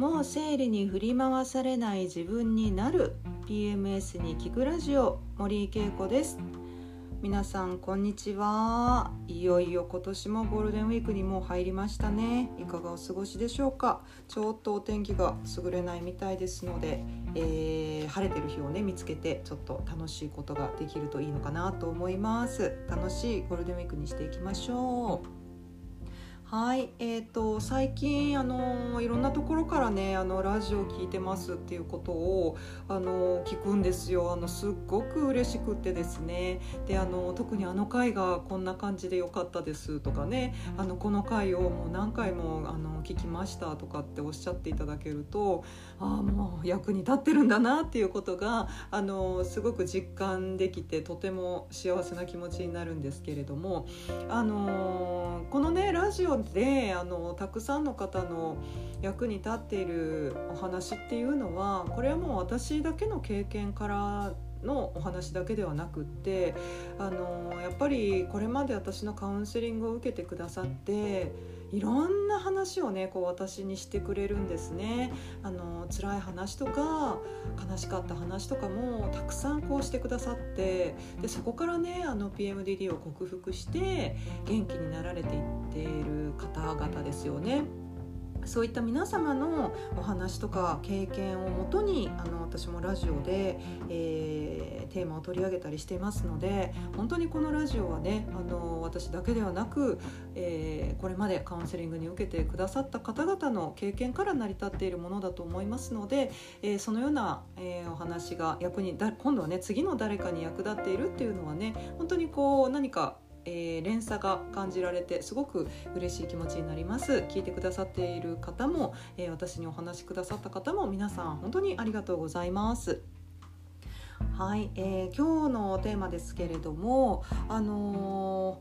もう生理に振り回されない自分になる PMS に聞くラジオ森井恵子です。皆さんこんにちは。いよいよ今年もゴールデンウィークにもう入りましたね。いかがお過ごしでしょうか。ちょっとお天気が優れないみたいですので、えー、晴れてる日をね見つけてちょっと楽しいことができるといいのかなと思います。楽しいゴールデンウィークにしていきましょう。はい、えーと、最近あのいろんなところからねあのラジオ聞いてますっていうことをあの聞くんですよ。あのすっごく嬉しくてですね。であの特にあの回がこんな感じで良かったですとかね。あのこの回をもう何回もあの聞きましたとかっておっしゃっていただけるとああもう役に立ってるんだなっていうことがあのすごく実感できてとても幸せな気持ちになるんですけれどもあのこのねラジオであのたくさんの方の役に立っているお話っていうのはこれはもう私だけの経験からのお話だけではなくってあのやっぱりこれまで私のカウンセリングを受けてくださっていろんな話をねこう私にしてくれるんですねあの辛い話とか悲しかった話とかもたくさんこうしてくださってでそこからねあの PMDD を克服して元気になられていっている方々ですよね。そういった皆様のお話とか経験をもとにあの私もラジオで、えー、テーマを取り上げたりしていますので本当にこのラジオはねあの私だけではなく、えー、これまでカウンセリングに受けてくださった方々の経験から成り立っているものだと思いますので、えー、そのような、えお話が役に今度はね次の誰かに役立っているっていうのはね本当にこう何かえー、連鎖が感じられてすごく嬉しい気持ちになります。聞いてくださっている方も、えー、私にお話しくださった方も皆さん本当にありがとうございます。はい、えー、今日のテーマですけれどもあの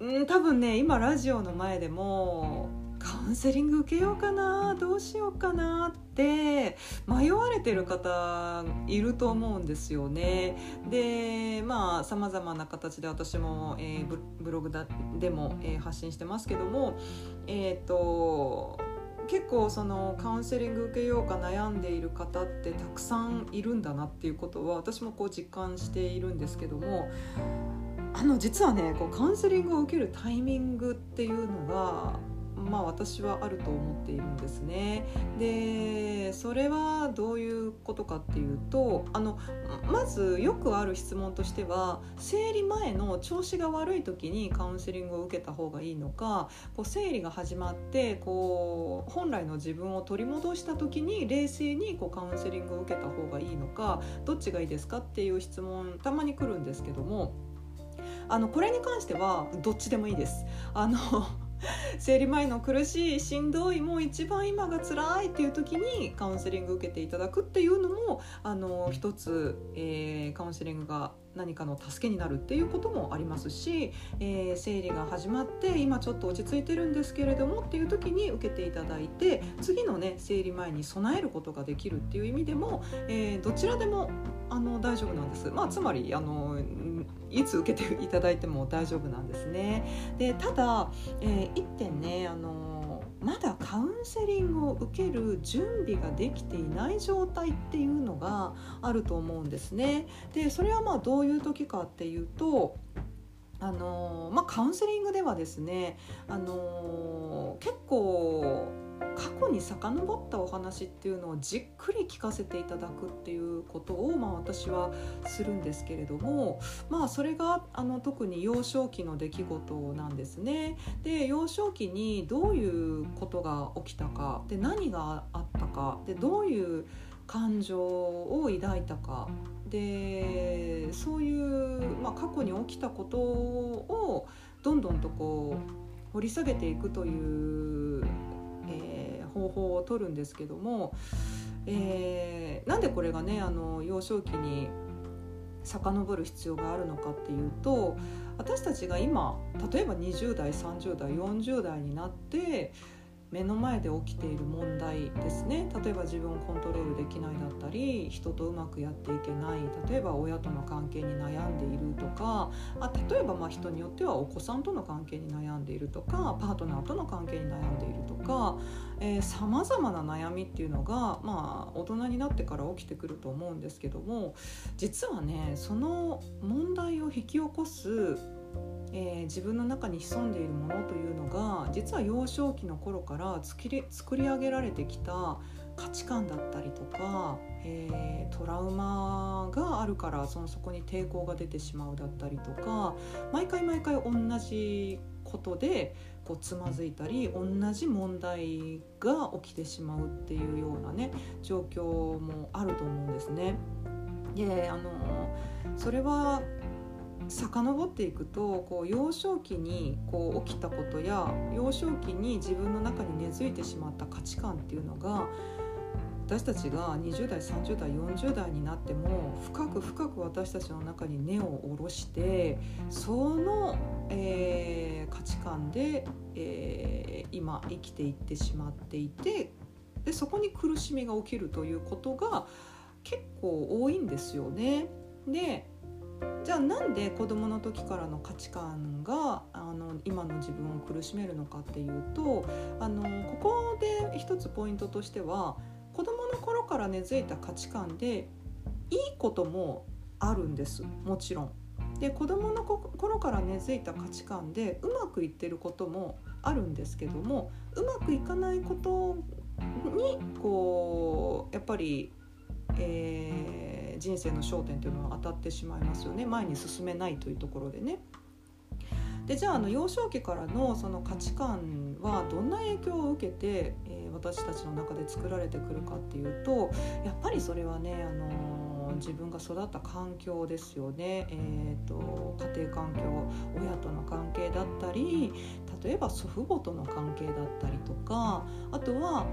ー、多分ね今ラジオの前でもンセリング受けようかなどうしようかなって迷われてる方いると思うんですよね。でまあさまざまな形で私も、えー、ブログだでも、えー、発信してますけどもえっ、ー、と結構そのカウンセリング受けようか悩んでいる方ってたくさんいるんだなっていうことは私もこう実感しているんですけどもあの実はねこうカウンセリングを受けるタイミングっていうのがまあ、私はあると思っているんですね。でそれはどういうことかっていうとあのまずよくある質問としては生理前の調子が悪い時にカウンセリングを受けた方がいいのかこう生理が始まってこう本来の自分を取り戻した時に冷静にこうカウンセリングを受けた方がいいのかどっちがいいですかっていう質問たまに来るんですけどもあのこれに関してはどっちでもいいです。あの 生理前の苦しいしんどいもう一番今が辛いっていう時にカウンセリング受けていただくっていうのもあの一つ、えー、カウンセリングが何かの助けになるっていうこともありますし、えー、生理が始まって今ちょっと落ち着いてるんですけれどもっていう時に受けていただいて次のね生理前に備えることができるっていう意味でも、えー、どちらでもあの大丈夫なんです。まあ、つまりあのいつ受けていただいても大丈夫なんですね。でただ、えー、1点ねあのまだカウンセリングを受ける準備ができていない状態っていうのがあると思うんですね。でそれはまあどういう時かっていうとあのまあ、カウンセリングではですね、あの結構過去に遡ったお話っていうのをじっくり聞かせていただくっていうことを、まあ、私はするんですけれども、まあ、それがあの特に幼少期の出来事なんですね。で幼少期にどういうことが起きたかで何があったかでどういう感情を抱いたかでそういう、まあ、過去に起きたことをどんどんとこう掘り下げていくという方法をとるんですけども、えー、なんでこれがねあの幼少期に遡る必要があるのかっていうと私たちが今例えば20代30代40代になって目の前で起きている問題ですね。例えば自分をコントロールできないだったり人とうまくやっていけない例えば親との関係に悩んでいるとかあ例えばま人によってはお子さんとの関係に悩んでいるとかパートナーとの関係に悩んでいるとかさまざまな悩みっていうのが、まあ、大人になってから起きてくると思うんですけども実はねその問題を引き起こすえー、自分の中に潜んでいるものというのが実は幼少期の頃から作り作り上げられてきた価値観だったりとか、えー、トラウマがあるからそのそこに抵抗が出てしまうだったりとか毎回毎回同じことでこうつまずいたり同じ問題が起きてしまうっていうようなね状況もあると思うんですね。であのそれは遡っていくとこう幼少期にこう起きたことや幼少期に自分の中に根付いてしまった価値観っていうのが私たちが20代30代40代になっても深く深く私たちの中に根を下ろしてその、えー、価値観で、えー、今生きていってしまっていてでそこに苦しみが起きるということが結構多いんですよね。でじゃあなんで子どもの時からの価値観があの今の自分を苦しめるのかっていうとあのここで一つポイントとしては子どもの頃から根付いた価値観でいいこともあるんですもちろん。で子どもの頃から根付いた価値観でうまくいってることもあるんですけどもうまくいかないことにこうやっぱり、えー人生の焦点というのは当たってしまいますよね前に進めないというところでね。でじゃああの幼少期からのその価値観はどんな影響を受けて、えー、私たちの中で作られてくるかっていうとやっぱりそれはね、あのー、自分が育った環境ですよね、えーと、と家庭環境親との関係だったり例えば祖父母との関係だったりとかあとは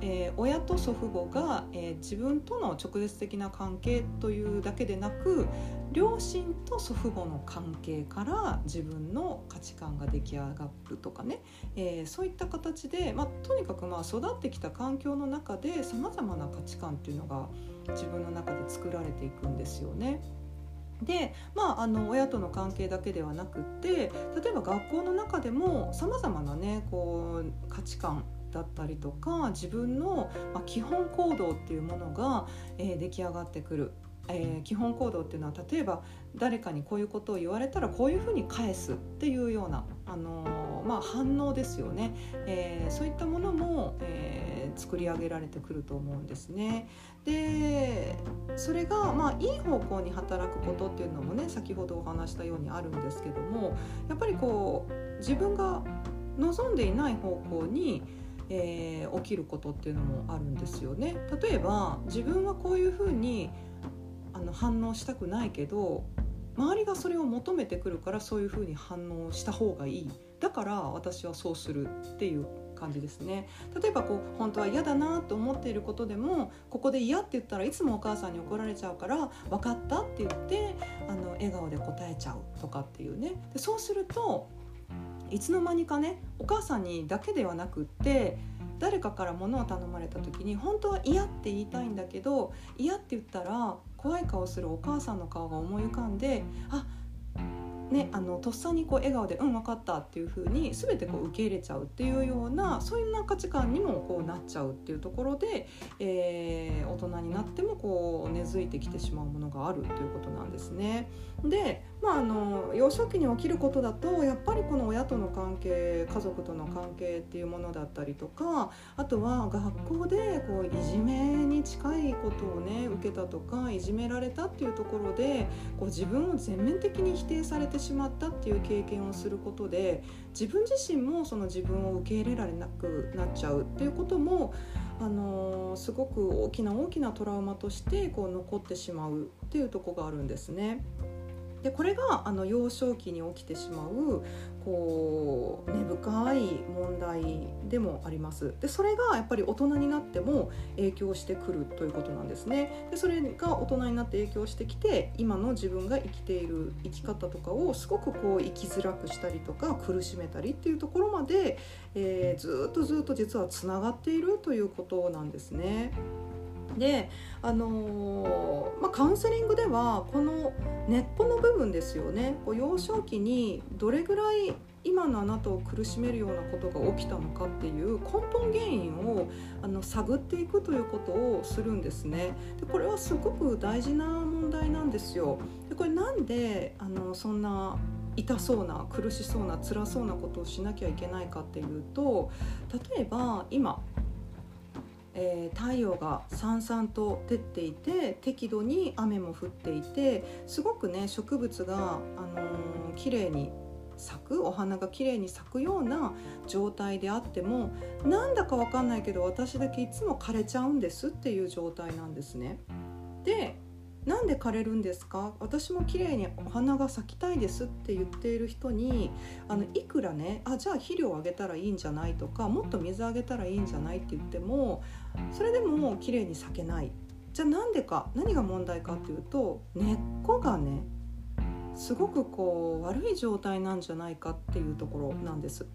えー、親と祖父母が、えー、自分との直接的な関係というだけでなく両親と祖父母の関係から自分の価値観が出来上がるとかね、えー、そういった形で、まあ、とにかくまあ育ってきた環境の中でさまざまな価値観っていうのが自分の中で作られていくんですよね。でまあ、あの親との関係だけではなくって例えば学校の中でもさまざまなねこう価値観だったりとか自分の、基本行動っていうものが、出来上がってくる。えー、基本行動っていうのは例えば誰かにこういうことを言われたらこういうふうに返すっていうような、あのー、まあ、反応ですよね、え、そういったものも、え作り上げられてくると思うんですね。でそれが、まあ、いい方向に働くことっていうのもね先ほどお話したようにあるんですけどもやっぱりこう自分が望んでいない方向にえー、起きることっていうのもあるんですよね。例えば自分はこういうふうにあの反応したくないけど周りがそれを求めてくるからそういうふうに反応した方がいい。だから私はそうするっていう感じですね。例えばこう本当は嫌だなと思っていることでもここで嫌って言ったらいつもお母さんに怒られちゃうから分かったって言ってあの笑顔で答えちゃうとかっていうね。でそうするといつの間にかねお母さんにだけではなくって誰かから物を頼まれた時に本当は嫌って言いたいんだけど嫌って言ったら怖い顔するお母さんの顔が思い浮かんであね、あのとっさにこう笑顔で「うん分かった」っていう風に全てこう受け入れちゃうっていうようなそういうな価値観にもこうなっちゃうっていうところで、えー、大人になってもこう根付いてきてしまうものがあるということなんですね。で、まあ、あの幼少期に起きることだとやっぱりこの親との関係家族との関係っていうものだったりとかあとは学校でこういじめに近いことをね受けたとかいじめられたっていうところでこう自分を全面的に否定されてしまったっていう経験をすることで自分自身もその自分を受け入れられなくなっちゃうっていうこともあのすごく大きな大きなトラウマとしてこう残ってしまうっていうとこがあるんですね。でこれがあの幼少期に起きてしまうこう根深い問題でもありますでそれがやっぱり大人になっても影響してくるということなんですねでそれが大人になって影響してきて今の自分が生きている生き方とかをすごくこう生きづらくしたりとか苦しめたりっていうところまで、えー、ずっとずっと実はつながっているということなんですね。であのー、まあ、カウンセリングではこの根っこの部分ですよね。こう幼少期にどれぐらい今のあなたを苦しめるようなことが起きたのかっていう根本原因をあの探っていくということをするんですね。でこれはすごく大事な問題なんですよ。でこれなんであのそんな痛そうな苦しそうな辛そうなことをしなきゃいけないかっていうと例えば今えー、太陽がさんさんと照っていて適度に雨も降っていてすごくね植物が、あのー、綺麗に咲くお花が綺麗に咲くような状態であってもなんだかわかんないけど私だけいつも枯れちゃうんですっていう状態なんですね。でなんで枯れるんですか？私も綺麗にお花が咲きたいですって言っている人にあのいくらねあじゃあ肥料あげたらいいんじゃないとかもっと水あげたらいいんじゃないって言ってもそれでも綺麗に咲けないじゃあなんでか何が問題かっていうと根っこがねすごくこう悪い状態なんじゃないかっていうところなんです。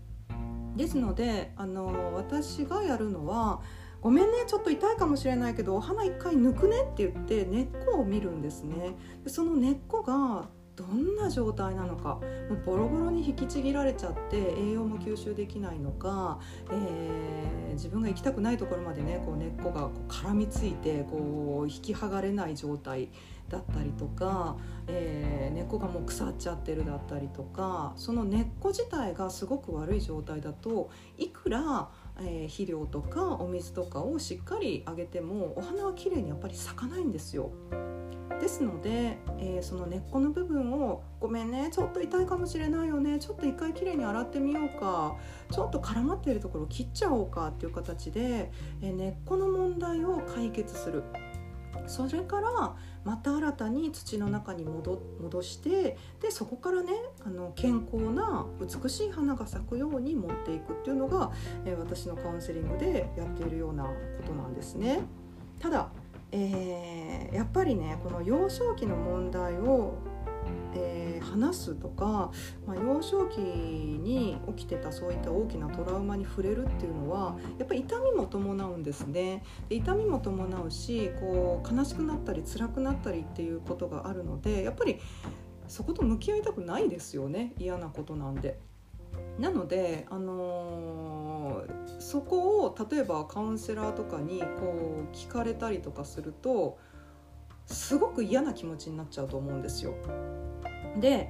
ですのであの私がやるのはごめんねちょっと痛いかもしれないけどお花一回抜くねって言って根っこを見るんですね。でその根っこがどんな状態なのかもうボロボロに引きちぎられちゃって栄養も吸収できないのか、えー、自分が行きたくないところまでねこう根っこがこう絡みついてこう引き剥がれない状態だったりとか、えー、根っこがもう腐っちゃってるだったりとかその根っこ自体がすごく悪い状態だといくらえー、肥料とかお水とかをしっかりあげてもお花は綺麗にやっぱり咲かないんですよ。ですので、えー、その根っこの部分を「ごめんねちょっと痛いかもしれないよねちょっと一回きれいに洗ってみようかちょっと絡まっているところを切っちゃおうか」っていう形で、えー、根っこの問題を解決するそれからまた新たに土の中に戻戻してでそこからねあの健康な美しい花が咲くように持っていくっていうのが、えー、私のカウンセリングでやっているようなことなんですね。ただ、えー、やっぱりねこの幼少期の問題をえー、話すとか、まあ、幼少期に起きてたそういった大きなトラウマに触れるっていうのはやっぱり痛みも伴うんですねで痛みも伴うしこう悲しくなったり辛くなったりっていうことがあるのでやっぱりそこと向き合いたくないですよね嫌なことなんで。なので、あのー、そこを例えばカウンセラーとかにこう聞かれたりとかするとすごく嫌な気持ちになっちゃうと思うんですよ。で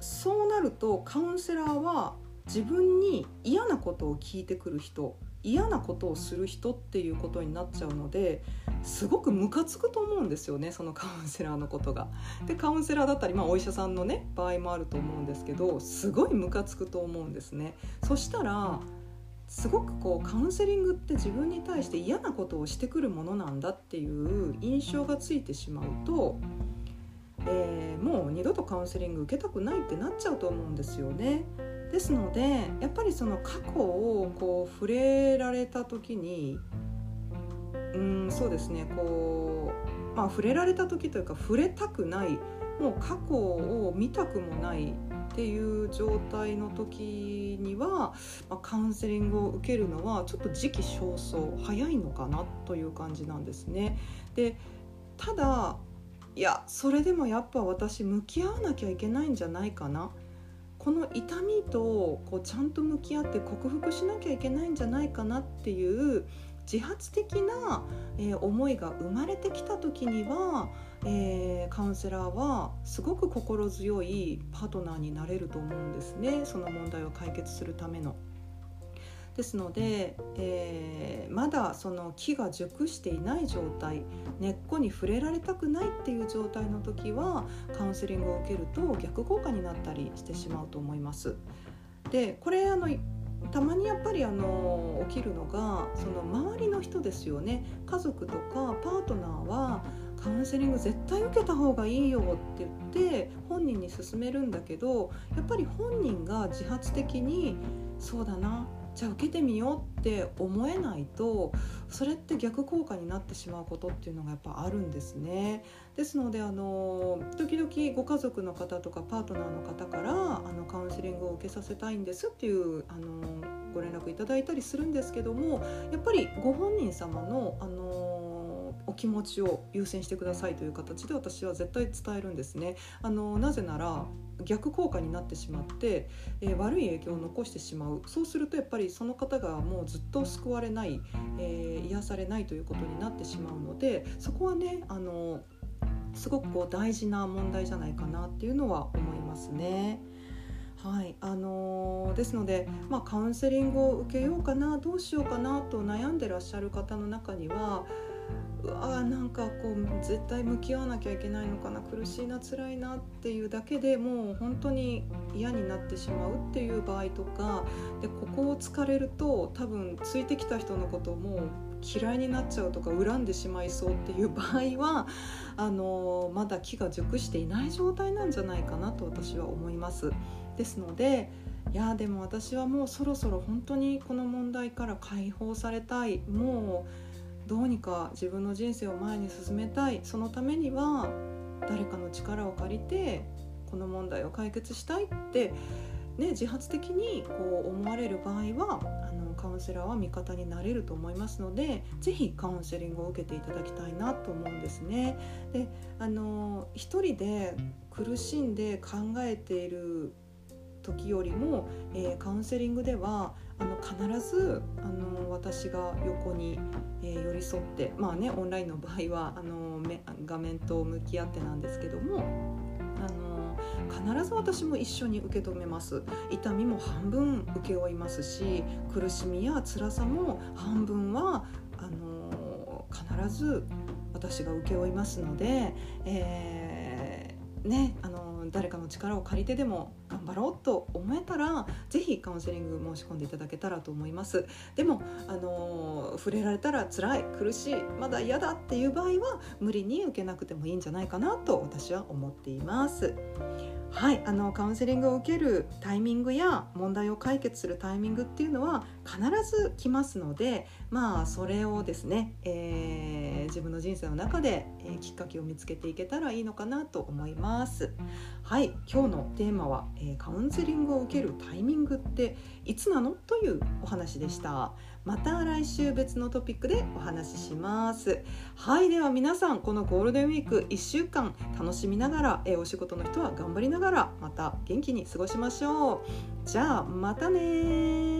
そうなるとカウンセラーは自分に嫌なことを聞いてくる人嫌なことをする人っていうことになっちゃうのですごくムカつくと思うんですよねそのカウンセラーのことが。でカウンセラーだったり、まあ、お医者さんのね場合もあると思うんですけどすごいムカつくと思うんですね。そしたらすごくこうカウンセリングって自分に対して嫌なことをしてくるものなんだっていう印象がついてしまうと、えー、もう二度とカウンセリング受けたくないってなっちゃうと思うんですよね。ですのでやっぱりその過去をこう触れられた時にうんそうですねこう、まあ、触れられた時というか触れたくないもう過去を見たくもないっていう状態の時には、まあ、カウンセリングを受けるのはちょっと時期尚早早いのかなという感じなんですね。でただいやそれでもやっぱ私向き合わなきゃいけないんじゃないかなこの痛みとこうちゃんと向き合って克服しなきゃいけないんじゃないかなっていう自発的な、えー、思いが生まれてきた時にはえー、カウンセラーはすごく心強いパートナーになれると思うんですねその問題を解決するための。ですので、えー、まだその木が熟していない状態根っこに触れられたくないっていう状態の時はカウンセリングを受けると逆効果になったりしてしまうと思います。でこれあのたまにやっぱりあの起きるのがその周りの人ですよね家族とかパートナーはカウンセリング絶対受けた方がいいよって言って本人に勧めるんだけどやっぱり本人が自発的にそうだなじゃあ受けてみようって思えないとそれって逆効果になってしまうことっていうのがやっぱあるんですね。ですのであの時々ご家族の方とかパートナーの方からあのカウンセリングを受けさせたいんですっていうあのご連絡いただいたりするんですけどもやっぱりご本人様のあのお気持ちを優先してくださいという形で私は絶対伝えるんですね。あのなぜなら逆効果になってしまって、えー、悪い影響を残してしまうそうするとやっぱりその方がもうずっと救われない、えー、癒されないということになってしまうのでそこはねあのすごくこう大事な問題じゃないかなっていうのは思いますね。はいあのー、ですので、まあ、カウンセリングを受けようかなどうしようかなと悩んでらっしゃる方の中にはうわなんかこう絶対向き合わなきゃいけないのかな苦しいな辛いなっていうだけでもう本当に嫌になってしまうっていう場合とかでここを突かれると多分ついてきた人のことも嫌いになっちゃうとか恨んでしまいそうっていう場合は あのまだ気が熟していない状態なんじゃないかなと私は思います。ですのでいやでも私はもうそろそろ本当にこの問題から解放されたいもうどうにか自分の人生を前に進めたいそのためには誰かの力を借りてこの問題を解決したいって、ね、自発的にこう思われる場合はあのカウンセラーは味方になれると思いますので是非カウンセリングを受けていただきたいなと思うんですね。であの一人で苦しんで考えている時よりも、えー、カウンセリングではあの必ずあの私が横に、えー、寄り添ってまあねオンラインの場合はあの画面と向き合ってなんですけどもあの必ず私も一緒に受け止めます。痛みも半分請け負いますし苦しみや辛さも半分はあの必ず私が請け負いますので、えー、ねあの誰かの力を借りてでも頑張ろうと思えたら是非カウンセリング申し込んでいただけたらと思います。でもあの触れられたら辛い苦しいまだ嫌だっていう場合は無理に受けなくてもいいんじゃないかなと私は思っています。はいあのカウンセリングを受けるタイミングや問題を解決するタイミングっていうのは必ず来ますのでまあそれをですね、えー、自分の人生の中で、えー、きっかけを見つけていけたらいいのかなと思います。はい今日のテーマは、えー、カウンセリングを受けるタイミングっていつなの？というお話でした。また来週別のトピックでお話しします。はいでは皆さんこのゴールデンウィーク1週間楽しみながら、えお仕事の人は頑張りながらまた元気に過ごしましょう。じゃあまたね